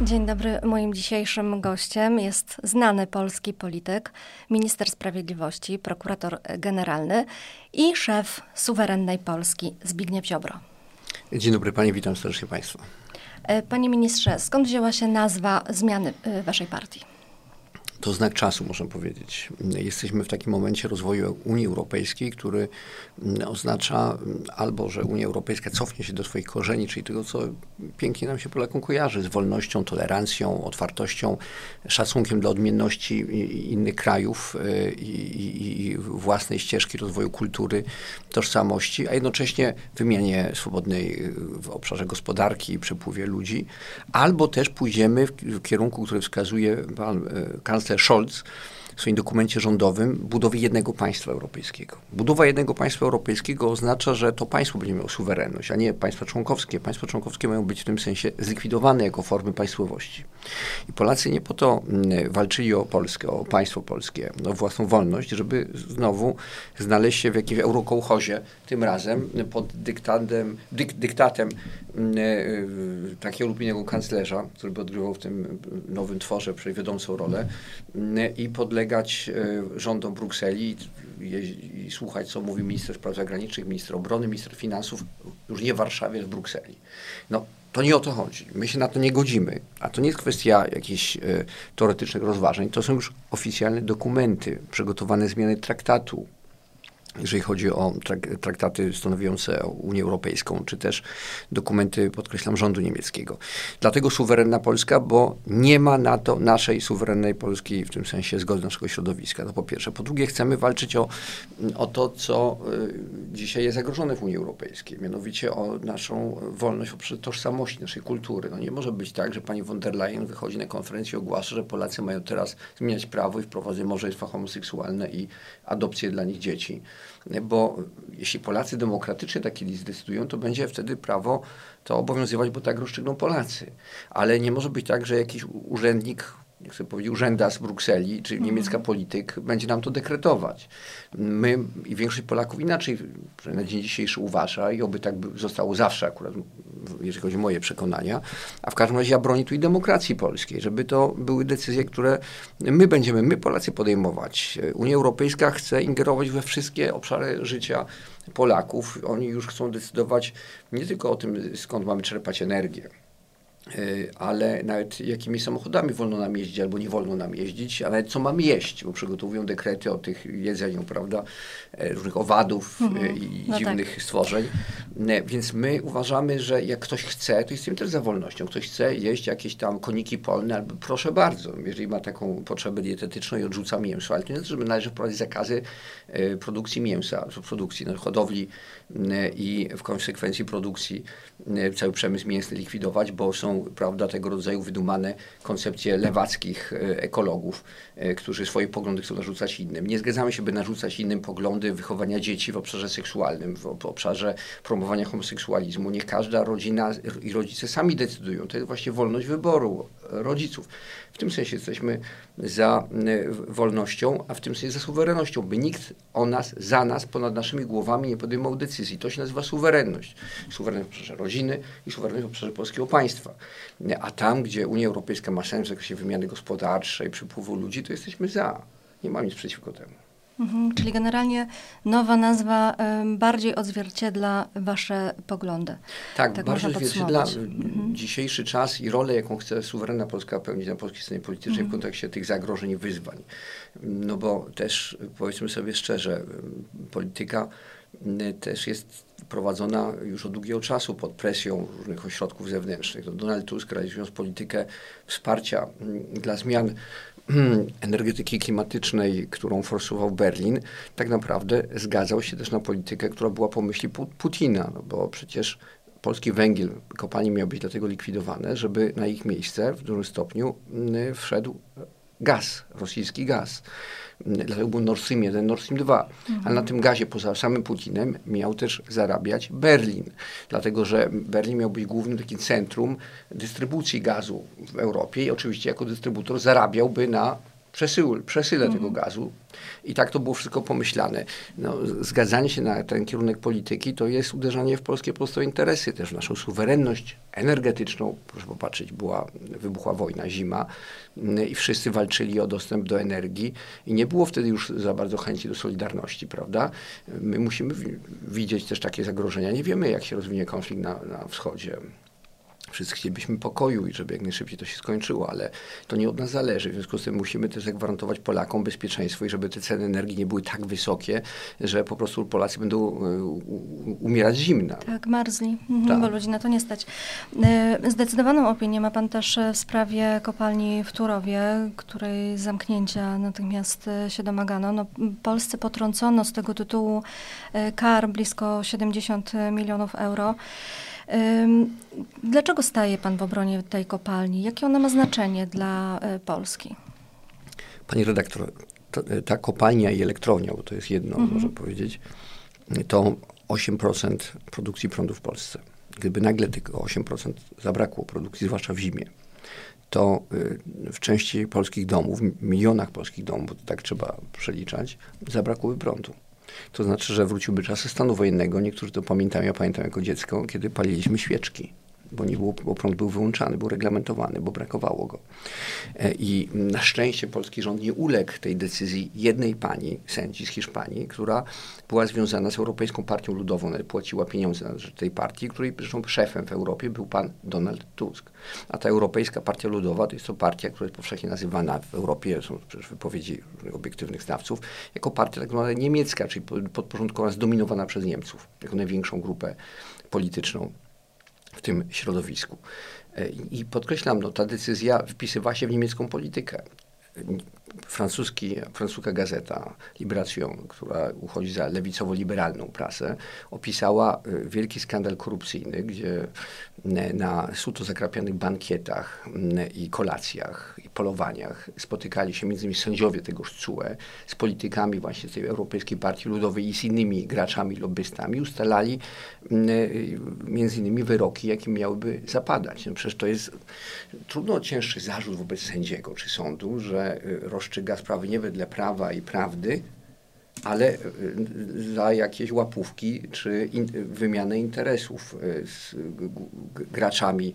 Dzień dobry. Moim dzisiejszym gościem jest znany polski polityk, minister sprawiedliwości, prokurator generalny i szef suwerennej Polski Zbigniew Ziobro. Dzień dobry Pani, witam serdecznie Państwa. E, panie ministrze, skąd wzięła się nazwa zmiany e, waszej partii? To znak czasu, można powiedzieć. Jesteśmy w takim momencie rozwoju Unii Europejskiej, który mm, oznacza mm, albo, że Unia Europejska cofnie się do swoich korzeni, czyli tego, co pięknie nam się Polakom kojarzy, z wolnością, tolerancją, otwartością, szacunkiem dla odmienności innych krajów y, i, i, i własnej ścieżki rozwoju kultury, tożsamości, a jednocześnie wymianie swobodnej y, w obszarze gospodarki i przepływie ludzi, albo też pójdziemy w, w kierunku, który wskazuje pan y, kanclerz kanclerz Scholz w swoim dokumencie rządowym budowy jednego państwa europejskiego. Budowa jednego państwa europejskiego oznacza, że to państwo będzie miało suwerenność, a nie państwa członkowskie. Państwa członkowskie mają być w tym sensie zlikwidowane jako formy państwowości. I Polacy nie po to mm, walczyli o Polskę, o państwo polskie, o własną wolność, żeby znowu znaleźć się w jakimś eurokołchozie, tym razem pod dyktatem, dyk, dyktatem mm, e, takiego lub innego kanclerza, który by odgrywał w tym nowym tworze wiodącą rolę mm, i podlegał podlegać e, rządom Brukseli i, i, słuchać, co mówi minister spraw zagranicznych, minister obrony, minister finansów, już nie w Warszawie, w Brukseli. No, to nie o to chodzi. My się na to nie godzimy. A to nie jest kwestia jakichś e, teoretycznych rozważań. To są już oficjalne dokumenty, przygotowane zmiany traktatu jeżeli chodzi o traktaty stanowiące Unię Europejską, czy też dokumenty, podkreślam, rządu niemieckiego. Dlatego suwerenna Polska, bo nie ma na to naszej suwerennej Polski, w tym sensie zgody naszego środowiska. To po pierwsze. Po drugie, chcemy walczyć o, o to, co y, dzisiaj jest zagrożone w Unii Europejskiej, mianowicie o naszą wolność poprzez tożsamości naszej kultury. No nie może być tak, że pani von der Leyen wychodzi na konferencję i ogłasza, że Polacy mają teraz zmieniać prawo i wprowadzać małżeństwa homoseksualne i adopcje dla nich dzieci bo jeśli Polacy demokratycznie tak kiedyś zdecydują, to będzie wtedy prawo to obowiązywać, bo tak rozstrzygną Polacy. Ale nie może być tak, że jakiś urzędnik nie chcę powiedzieć, urzęda z Brukseli, czy mhm. niemiecka polityk będzie nam to dekretować. My i większość Polaków inaczej na dzień dzisiejszy uważa i oby tak zostało zawsze akurat, jeżeli chodzi o moje przekonania, a w każdym razie ja bronię tu i demokracji polskiej, żeby to były decyzje, które my będziemy, my Polacy podejmować. Unia Europejska chce ingerować we wszystkie obszary życia Polaków. Oni już chcą decydować nie tylko o tym, skąd mamy czerpać energię, ale nawet jakimi samochodami wolno nam jeździć albo nie wolno nam jeździć, a nawet co mamy jeść, bo przygotowują dekrety o tych jedzeniu, prawda, e, różnych owadów e, mhm. i no dziwnych tak. stworzeń. E, więc my uważamy, że jak ktoś chce, to jesteśmy też za wolnością. Ktoś chce jeść jakieś tam koniki polne, albo proszę bardzo, jeżeli ma taką potrzebę dietetyczną i odrzuca mięso, ale to nie znaczy, że należy wprowadzić zakazy produkcji mięsa, produkcji no, hodowli i w konsekwencji produkcji cały przemysł mięsny likwidować, bo są prawda, tego rodzaju wydumane koncepcje lewackich e, ekologów, e, którzy swoje poglądy chcą narzucać innym. Nie zgadzamy się, by narzucać innym poglądy wychowania dzieci w obszarze seksualnym, w obszarze promowania homoseksualizmu. Niech każda rodzina i rodzice sami decydują. To jest właśnie wolność wyboru rodziców. W tym sensie jesteśmy za e, wolnością, a w tym sensie za suwerennością, by nikt o nas, za nas, ponad naszymi głowami nie podejmował decyzji. To się nazywa suwerenność. Suwerenność w obszarze rodziny i suwerenność w obszarze polskiego państwa. A tam, gdzie Unia Europejska ma sens w zakresie wymiany gospodarczej, przypływu ludzi, to jesteśmy za. Nie mam nic przeciwko temu. Mhm, czyli generalnie nowa nazwa bardziej odzwierciedla wasze poglądy. Tak, tak bardziej odzwierciedla mhm. dzisiejszy czas i rolę, jaką chce suwerenna Polska pełnić na polskiej scenie politycznej mhm. w kontekście tych zagrożeń i wyzwań. No bo też powiedzmy sobie szczerze, polityka też jest prowadzona już od długiego czasu pod presją różnych ośrodków zewnętrznych. To Donald Tusk realizując politykę wsparcia dla zmian energetyki klimatycznej, którą forsował Berlin, tak naprawdę zgadzał się też na politykę, która była po myśli Putina, no bo przecież polski węgiel, kopalnie miały być dlatego likwidowane, żeby na ich miejsce w dużym stopniu wszedł gaz, rosyjski gaz. Dlatego był Nord Stream 1, Nord Stream 2. Mhm. Ale na tym gazie, poza samym Putinem, miał też zarabiać Berlin. Dlatego, że Berlin miał być głównym takim centrum dystrybucji gazu w Europie i oczywiście jako dystrybutor zarabiałby na przesył, przesyle mhm. tego gazu. I tak to było wszystko pomyślane. No, zgadzanie się na ten kierunek polityki to jest uderzanie w polskie po prostu interesy, też w naszą suwerenność energetyczną. Proszę popatrzeć, była, wybuchła wojna, zima i wszyscy walczyli o dostęp do energii i nie było wtedy już za bardzo chęci do solidarności, prawda? My musimy widzieć też takie zagrożenia. Nie wiemy, jak się rozwinie konflikt na, na wschodzie. Wszyscy chcielibyśmy pokoju i żeby jak najszybciej to się skończyło, ale to nie od nas zależy. W związku z tym musimy też zagwarantować Polakom bezpieczeństwo i żeby te ceny energii nie były tak wysokie, że po prostu Polacy będą e, umierać zimna. Tak, marzli, mhm, tak. bo ludzi na to nie stać. E, zdecydowaną opinię ma pan też w sprawie kopalni w Turowie, której zamknięcia natychmiast się domagano. No, Polsce potrącono z tego tytułu e, kar blisko 70 milionów euro. Dlaczego staje Pan w obronie tej kopalni? Jakie ona ma znaczenie dla e, Polski? Pani redaktor, to, e, ta kopalnia i elektrownia, bo to jest jedno, mhm. można powiedzieć, to 8% produkcji prądu w Polsce. Gdyby nagle tylko 8% zabrakło produkcji, zwłaszcza w zimie, to e, w części polskich domów, w milionach polskich domów, bo tak trzeba przeliczać, zabrakłoby prądu. To znaczy, że wróciłby czas stanu wojennego. Niektórzy to pamiętają, ja pamiętam jako dziecko, kiedy paliliśmy świeczki bo, nie było, bo prąd był wyłączany, był reglamentowany, bo brakowało go. E, I na szczęście polski rząd nie uległ tej decyzji jednej pani, sędzi z Hiszpanii, która była związana z Europejską Partią Ludową, płaciła pieniądze na rzecz tej partii, której zresztą szefem w Europie był pan Donald Tusk. A ta Europejska Partia Ludowa to jest to partia, która jest powszechnie nazywana w Europie, są przecież wypowiedzi obiektywnych znawców, jako partia tak zwana niemiecka, czyli podporządkowana, zdominowana przez Niemców, jako największą grupę polityczną w tym środowisku. E, I podkreślam, no, ta decyzja wpisywała się w niemiecką politykę francuski, francuska gazeta Libration, która uchodzi za lewicowo-liberalną prasę, opisała y, wielki skandal korupcyjny, gdzie na suto zakrapianych bankietach i kolacjach i polowaniach spotykali się między innymi sędziowie tegoż CUE z politykami właśnie tej Europejskiej Partii Ludowej i z innymi graczami, lobbystami, ustalali y, między innymi wyroki, jakie miałyby zapadać. No przecież to jest trudno cięższy zarzut wobec sędziego czy sądu, że y, rozstrzyga sprawy nie wedle prawa i prawdy, ale y, za jakieś łapówki czy in, wymianę interesów y, z graczami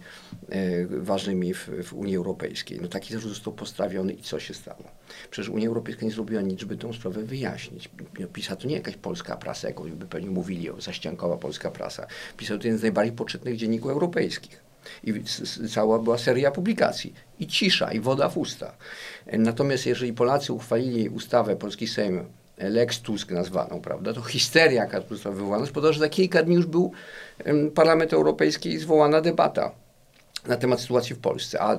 y, ważnymi w, w, Unii Europejskiej. No taki zarzut został postawiony i co się stało? Przecież Unia Europejska nie zrobiła nic, żeby tę sprawę wyjaśnić. PiSa to nie jakaś polska prasa, jaką by pewnie mówili, o zaściankowa polska prasa. PiSa to jeden z najbardziej poczytnych dzienników europejskich. I cała była seria publikacji. I cisza, i woda w usta. Natomiast jeżeli Polacy uchwalili ustawę, polski Sejm, Lex Tusk nazwaną, prawda, to histeria, jaka została wywołana, spowodowała, że za kilka dni już był Parlament Europejski i zwołana debata na temat sytuacji w Polsce. A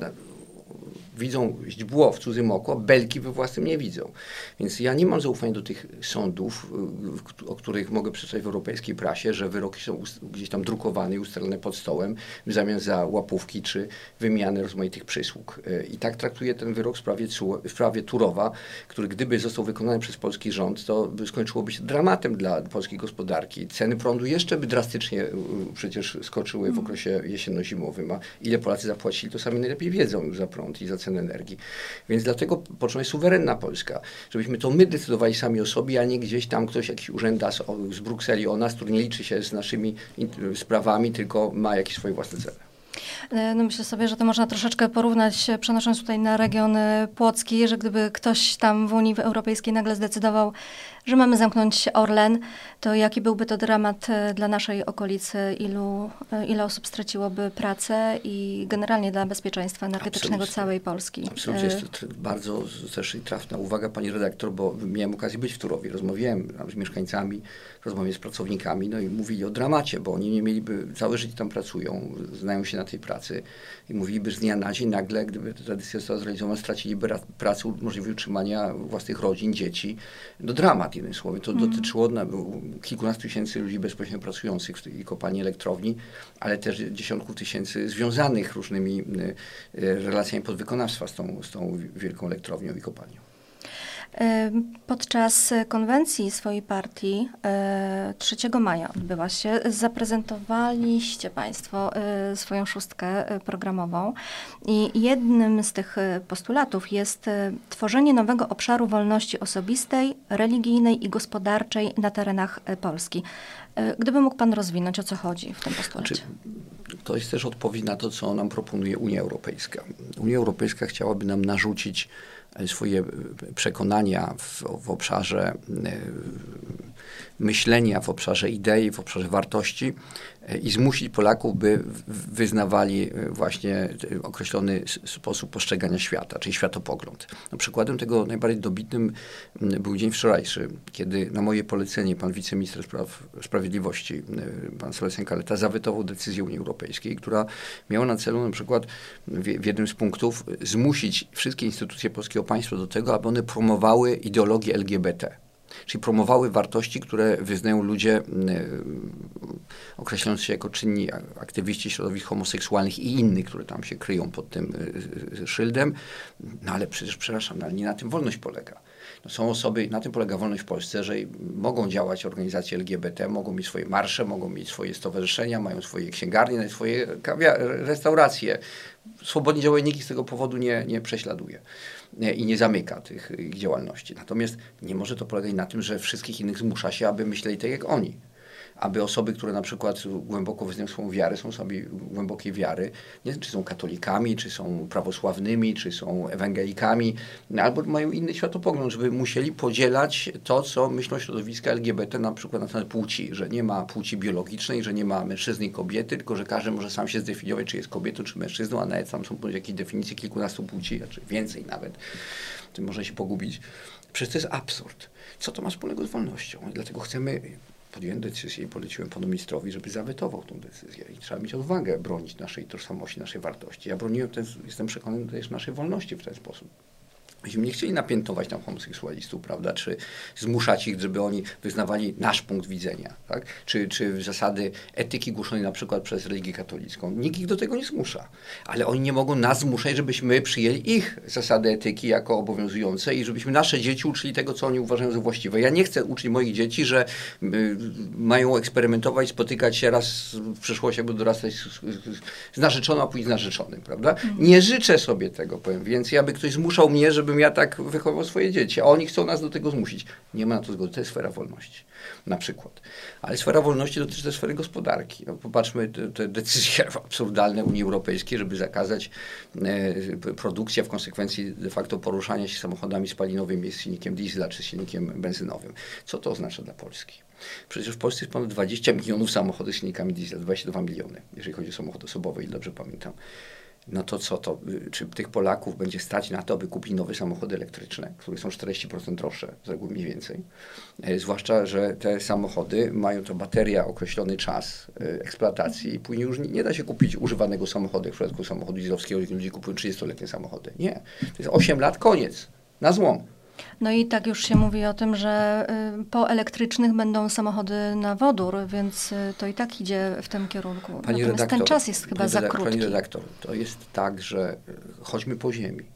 widzą źdźbło w cudzym oko, belki we własnym nie widzą. Więc ja nie mam zaufania do tych sądów, o których mogę przeczytać w europejskiej prasie, że wyroki są gdzieś tam drukowane i ustalone pod stołem w zamian za łapówki czy wymianę rozmaitych przysług. Y, I tak traktuję ten wyrok w sprawie, w sprawie Turowa, który gdyby został wykonany przez polski rząd, to skończyłoby się dramatem dla polskiej gospodarki. Ceny prądu jeszcze by drastycznie y, przecież skoczyły w okresie jesienno-zimowym, a ile Polacy zapłacili, to sami najlepiej wiedzą już za prąd i za cen energii. Więc dlatego potrzebna jest suwerenna Polska, żebyśmy to my decydowali sami o sobie, a nie gdzieś tam ktoś, jakiś urzędas z Brukseli o nas, który nie liczy się z naszymi sprawami, tylko ma jakieś swoje własne cele. E, no myślę sobie, że to można troszeczkę porównać, przenosząc tutaj na region e, płocki, że gdyby ktoś tam w Unii Europejskiej nagle zdecydował, że mamy zamknąć Orlen, to jaki byłby to dramat e, dla naszej okolicy? Ilu, ile osób straciłoby pracę i generalnie dla bezpieczeństwa energetycznego Absolutnie. całej Polski? Absolutnie. Jest to bardzo też trafna uwaga pani redaktor, bo miałem okazję być w Turowie. Rozmawiałem z mieszkańcami, rozmawiałem z pracownikami, no i mówili o dramacie, bo oni nie mieliby, całe życie tam pracują, znają się na tej pracy i mówiliby, z dnia na dzień nagle, gdyby ta decyzja została zrealizowana, straciliby pracę, możliwość utrzymania własnych rodzin, dzieci. No dramat, jednym słowem. To mm. dotyczyło na, kilkunastu tysięcy ludzi bezpośrednio pracujących w tej kopalni elektrowni, ale też dziesiątków tysięcy związanych różnymi y, relacjami podwykonawstwa z tą, z tą wielką elektrownią i kopalnią. Podczas konwencji swojej partii 3 e, maja odbyła się, zaprezentowaliście Państwo e, swoją szóstkę e, programową i jednym z tych postulatów jest tworzenie nowego obszaru wolności osobistej, religijnej i gospodarczej na terenach Polski. Gdyby mógł Pan rozwinąć, o co chodzi w tym postulacie? Znaczy, to jest też odpowiedź na to, co nam proponuje Unia Europejska. Unia Europejska chciałaby nam narzucić swoje przekonania w, w obszarze e, myślenia, w obszarze idei, w obszarze wartości i zmusić Polaków, by wyznawali e, właśnie określony sposób postrzegania świata, czyli światopogląd. No, przykładem tego najbardziej dobitnym był dzień wczorajszy, kiedy na moje polecenie pan wiceminister spraw sprawiedliwości, pan Sebastian Kaleta, zawetował decyzję Unii Europejskiej, która miała na celu na przykład w, w jednym z punktów zmusić wszystkie instytucje polskiego państwa do tego, aby one promowały ideologię LGBT czyli promowały wartości, które wyznają ludzie określający się jako czynni aktywiści środowisk homoseksualnych i innych, które tam się kryją pod tym y, y, szyldem. No ale przecież, przepraszam, no, ale nie na tym wolność polega. No, są osoby, na tym polega wolność w Polsce, że mogą działać organizacje LGBT, mogą mieć swoje marsze, mogą mieć swoje stowarzyszenia, mają swoje księgarnie, swoje restauracje. Swobodnie działają, nikt z tego powodu nie, nie prześladuje i nie zamyka tych ich działalności. Natomiast nie może to polegać na tym, że wszystkich innych zmusza się, aby myśleli tak jak oni aby osoby, które na przykład głęboko wyznają swoją wiarę, są sobie głębokiej wiary, nie wiem, czy są katolikami, czy są prawosławnymi, czy są ewangelikami, albo mają inny światopogląd, żeby musieli podzielać to, co myślą środowiska LGBT na przykład na temat płci, że nie ma płci biologicznej, że nie ma mężczyzny i kobiety, tylko że każdy może sam się zdefiniować, czy jest kobietą, czy mężczyzną, a nawet tam są jakieś definicje kilkunastu płci, czy więcej nawet. Tym może się pogubić. Przecież to jest absurd. Co to ma wspólnego z wolnością? Dlatego chcemy podjąłem decyzję i poleciłem panu ministrowi, żeby zawetował tą decyzję. I trzeba mieć odwagę bronić naszej tożsamości, naszej wartości. Ja broniłem, ten, jestem przekonany też naszej wolności w ten sposób. Myśmy nie chcieli napiętować tam homoseksualistów, prawda, czy zmuszać ich, żeby oni wyznawali nasz punkt widzenia, tak? czy, czy zasady etyki głoszonej na przykład przez religię katolicką. Nikt ich do tego nie zmusza, ale oni nie mogą nas zmuszać, żebyśmy przyjęli ich zasady etyki jako obowiązujące i żebyśmy nasze dzieci uczyli tego, co oni uważają za właściwe. Ja nie chcę uczyć moich dzieci, że mają eksperymentować, spotykać się raz w przyszłości, aby dorastać z, z, narzeczoną, a później z narzeczonym, prawda? Mhm. Nie życzę sobie tego, powiem, więc jakby ktoś zmuszał mnie, żeby ja tak wychował swoje dzieci, a oni chcą nas do tego zmusić. Nie ma na to zgody. To jest sfera wolności, na przykład. Ale sfera wolności dotyczy też sfery gospodarki. No, popatrzmy, te, te decyzje absurdalne Unii Europejskiej, żeby zakazać e, produkcji, a w konsekwencji de facto poruszania się samochodami spalinowymi z silnikiem diesla czy silnikiem benzynowym. Co to oznacza dla Polski? Przecież w Polsce jest ponad 20 milionów samochodów z silnikami diesla, 22 miliony, jeżeli chodzi o samochody osobowe, ile dobrze pamiętam no to co to, y, czy tych Polaków będzie stać na to, aby kupić nowe samochody elektryczne, które są 40% droższe, z reguły mniej więcej. E, zwłaszcza, że te samochody mają to bateria określony czas e, eksploatacji i później już nie, da się kupić używanego samochodu, w przypadku samochodu dieslowskiego, gdzie ludzie kupują 30-letnie samochody. Nie. To jest 8 lat, koniec. Na złom. No i tak już się mówi o tym, że y, po elektrycznych będą samochody na wodór, więc y, to i tak idzie w tym kierunku. Pani Natomiast redaktor, ten czas jest chyba za krótki. Pani redaktor, to jest tak, że y, chodźmy po ziemi.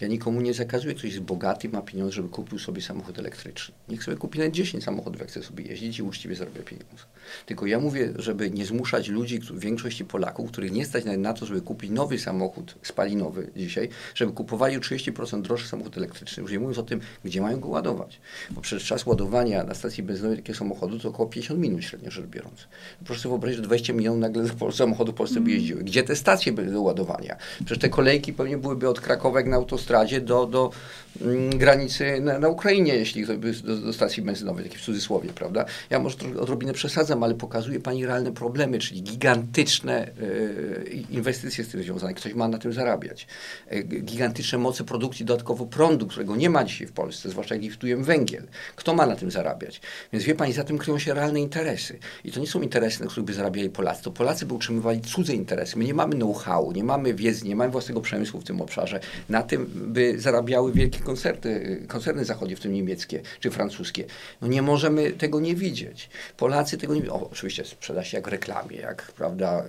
Ja nikomu nie zakazuję, ktoś jest bogaty, ma pieniądze, żeby kupił sobie samochód elektryczny. Niech sobie kupi nawet 10 samochodów, jak chce sobie jeździć i uczciwie zarabia pieniądze. Tylko ja mówię, żeby nie zmuszać ludzi, większości Polaków, których nie stać nawet na to, żeby kupić nowy samochód spalinowy dzisiaj, żeby kupowali o 30% droższy samochód elektryczny. Już nie mówiąc o tym, gdzie mają go ładować. Bo przecież czas ładowania na stacji benzynowej takiego samochodu to około 50 minut średnio rzecz biorąc. Proszę sobie wyobrazić, że 20 milionów nagle samochodów w Polsce by jeździły. Gdzie te stacje były do ładowania? Przecież te kolejki pewnie byłyby od Krakowa jak na autostradzie do, do mm, granicy na, na, Ukrainie, jeśli do, do stacji benzynowej, takie w cudzysłowie, prawda? Ja może odrobinę przesadzam, ale pokazuje Pani realne problemy, czyli gigantyczne y, inwestycje z tym związane. Ktoś ma na tym zarabiać. Y, gigantyczne moce produkcji dodatkowo prądu, którego nie ma dzisiaj w Polsce, zwłaszcza jak liftujemy węgiel. Kto ma na tym zarabiać? Więc wie Pani, za tym kryją się realne interesy. I to nie są interesy, na których by zarabiali Polacy. To Polacy by utrzymywali cudze interesy. My nie mamy know-how, nie mamy wiedzy, nie mamy własnego przemysłu w tym obszarze. Na tym by zarabiały wielkie koncerty, koncerny zachodnie, w tym niemieckie czy francuskie. No nie możemy tego nie widzieć. Polacy tego nie o, Oczywiście sprzeda się jak w reklamie, jak prawda,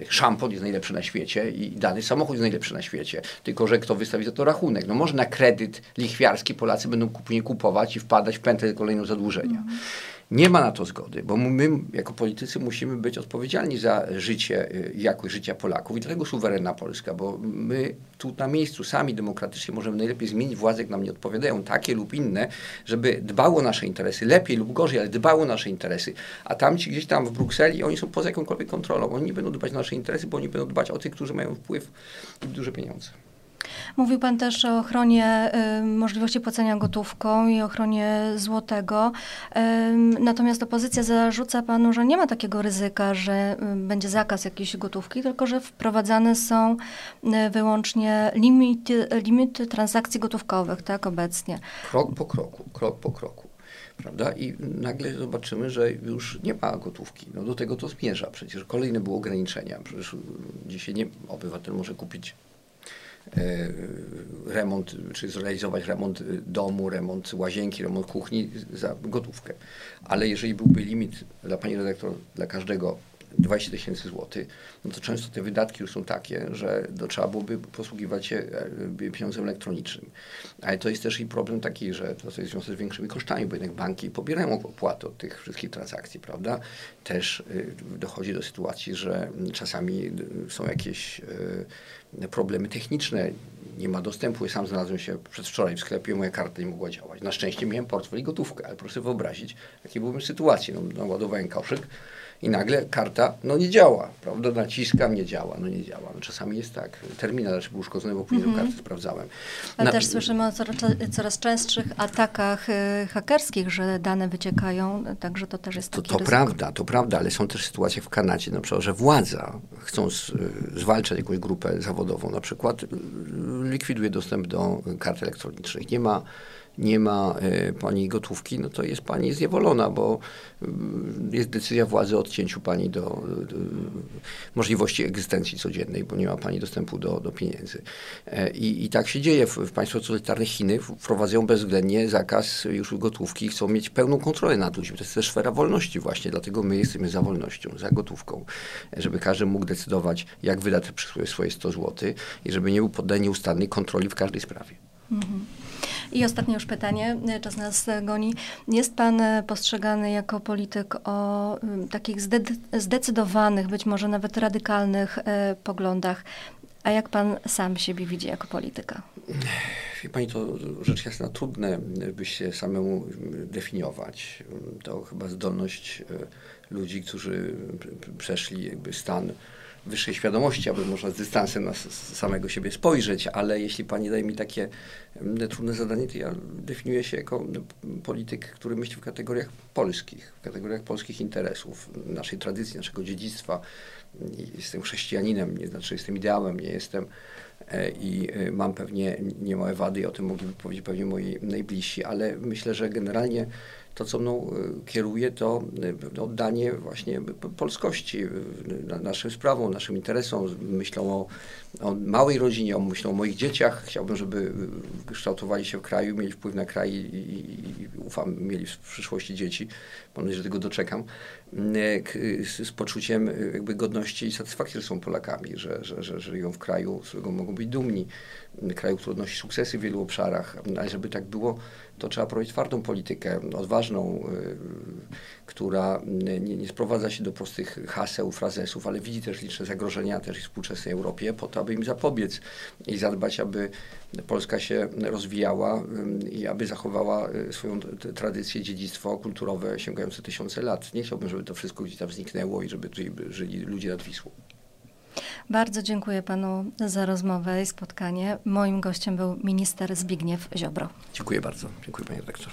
y, szampon jest najlepszy na świecie i dany samochód jest najlepszy na świecie. Tylko, że kto wystawi za to rachunek? No może na kredyt lichwiarski Polacy będą później kupować i wpadać w pętlę kolejnego zadłużenia. Mm. Nie ma na to zgody, bo my jako politycy musimy być odpowiedzialni za życie y, jakość życia Polaków i dlatego suwerenna Polska, bo my tu na miejscu sami demokratycznie możemy najlepiej zmienić władze, jak nam nie odpowiadają, takie lub inne, żeby dbało o nasze interesy, lepiej lub gorzej, ale dbało o nasze interesy. A tamci gdzieś tam w Brukseli, oni są poza jakąkolwiek kontrolą. Oni nie będą dbać o nasze interesy, bo oni będą dbać o tych, którzy mają wpływ i duże pieniądze. Mówił Pan też o ochronie y, możliwości płacenia gotówką i ochronie złotego. Y, natomiast opozycja zarzuca Panu, że nie ma takiego ryzyka, że y, będzie zakaz jakiejś gotówki, tylko że wprowadzane są y, wyłącznie limity, limity transakcji gotówkowych, tak, obecnie. Krok po kroku, krok po kroku prawda? I nagle zobaczymy, że już nie ma gotówki. No do tego to zmierza. Przecież kolejne były ograniczenia. Przecież dzisiaj nie, obywatel może kupić remont, czy zrealizować remont domu, remont łazienki, remont kuchni za gotówkę. Ale jeżeli byłby limit dla pani redaktor, dla każdego 20 tysięcy złotych, no to często te wydatki już są takie, że to trzeba byłoby posługiwać się e, pieniądzem elektronicznym. Ale to jest też i problem taki, że to jest związane z większymi kosztami, bo jednak banki pobierają opłaty od tych wszystkich transakcji, prawda? Też e, dochodzi do sytuacji, że czasami są jakieś problemy techniczne, nie ma dostępu. Ja sam znalazłem się przedwczoraj w sklepie, moja karta nie mogła działać. Na szczęście miałem portfel i gotówkę, ale proszę wyobrazić, jakie były sytuacje. No, naładowałem koszyk, i nagle karta no nie działa, prawda? Naciskam, nie działa, no nie działa. No, czasami jest tak. Terminal był uszkodzony, bo później mm -hmm. karty sprawdzałem. Ale Na... też słyszymy o coraz, coraz częstszych atakach y, hakerskich, że dane wyciekają, także to też jest To, to prawda, to prawda, ale są też sytuacje w Kanadzie, na przykład, że władza, chcąc y, zwalczać jakąś grupę zawodową, na przykład y, likwiduje dostęp do kart elektronicznych. Nie ma nie ma e, pani gotówki, no to jest pani zniewolona, bo mm, jest decyzja władzy o odcięciu pani do, do możliwości egzystencji codziennej, bo nie ma pani dostępu do, do pieniędzy. E, I, I tak się dzieje. W, w totalitarnych Chiny wprowadzają bezwzględnie zakaz już gotówki chcą mieć pełną kontrolę nad ludźmi. To jest też sfera wolności właśnie, dlatego my jesteśmy za wolnością, za gotówką, żeby każdy mógł decydować, jak wydać swoje 100 zł i żeby nie był poddany nieustannej kontroli w każdej sprawie. Mhm. I ostatnie już pytanie, czas nas goni. Jest pan postrzegany jako polityk o mm, takich zdecydowanych, być może nawet radykalnych poglądach. A jak pan sam siebie widzi jako polityka? Wie pani, to rzecz jasna trudne, by się samemu definiować. To chyba zdolność ludzi, którzy przeszli jakby stan wyższej świadomości, aby można z dystansem na samego siebie spojrzeć, ale jeśli pani daje mi takie mm, trudne zadanie, to ja definiuję się jako mm, polityk, który myśli w kategoriach polskich, w kategoriach polskich interesów, naszej tradycji, naszego dziedzictwa. Jestem chrześcijaninem, nie znaczy jestem ideałem, nie jestem e, i e, mam pewnie niemałe wady i o tym mogliby powiedzieć pewnie moi najbliżsi, ale myślę, że generalnie to, co mną e, kieruje, to e, oddanie właśnie polskości e, naszym sprawom, naszym interesom, myślą o, o małej rodzinie, o myślą o moich dzieciach. Chciałbym, żeby kształtowali się w kraju, mieli wpływ na kraj i, i, ufam, mieli w przyszłości dzieci. Mam nadzieję, że tego doczekam. Z, z poczuciem jakby godności i satysfakcji, że są Polakami, że, że, że żyją w kraju, z którego mogą być dumni, kraju, który odnosi sukcesy w wielu obszarach, ale żeby tak było, to trzeba prowadzić twardą politykę, odważną, y, która nie, nie sprowadza się do prostych haseł, frazesów, ale widzi też liczne zagrożenia też w współczesnej Europie, po to, aby im zapobiec i zadbać, aby Polska się rozwijała y, i aby zachowała y, swoją tradycję, dziedzictwo kulturowe sięgające tysiące lat. Nie chciałbym, żeby to wszystko gdzieś tam zniknęło i żeby tutaj żyli ludzie nad Wisłą. Bardzo dziękuję panu za rozmowę i spotkanie. Moim gościem był minister Zbigniew Ziobro. Dziękuję bardzo. Dziękuję panie redaktor.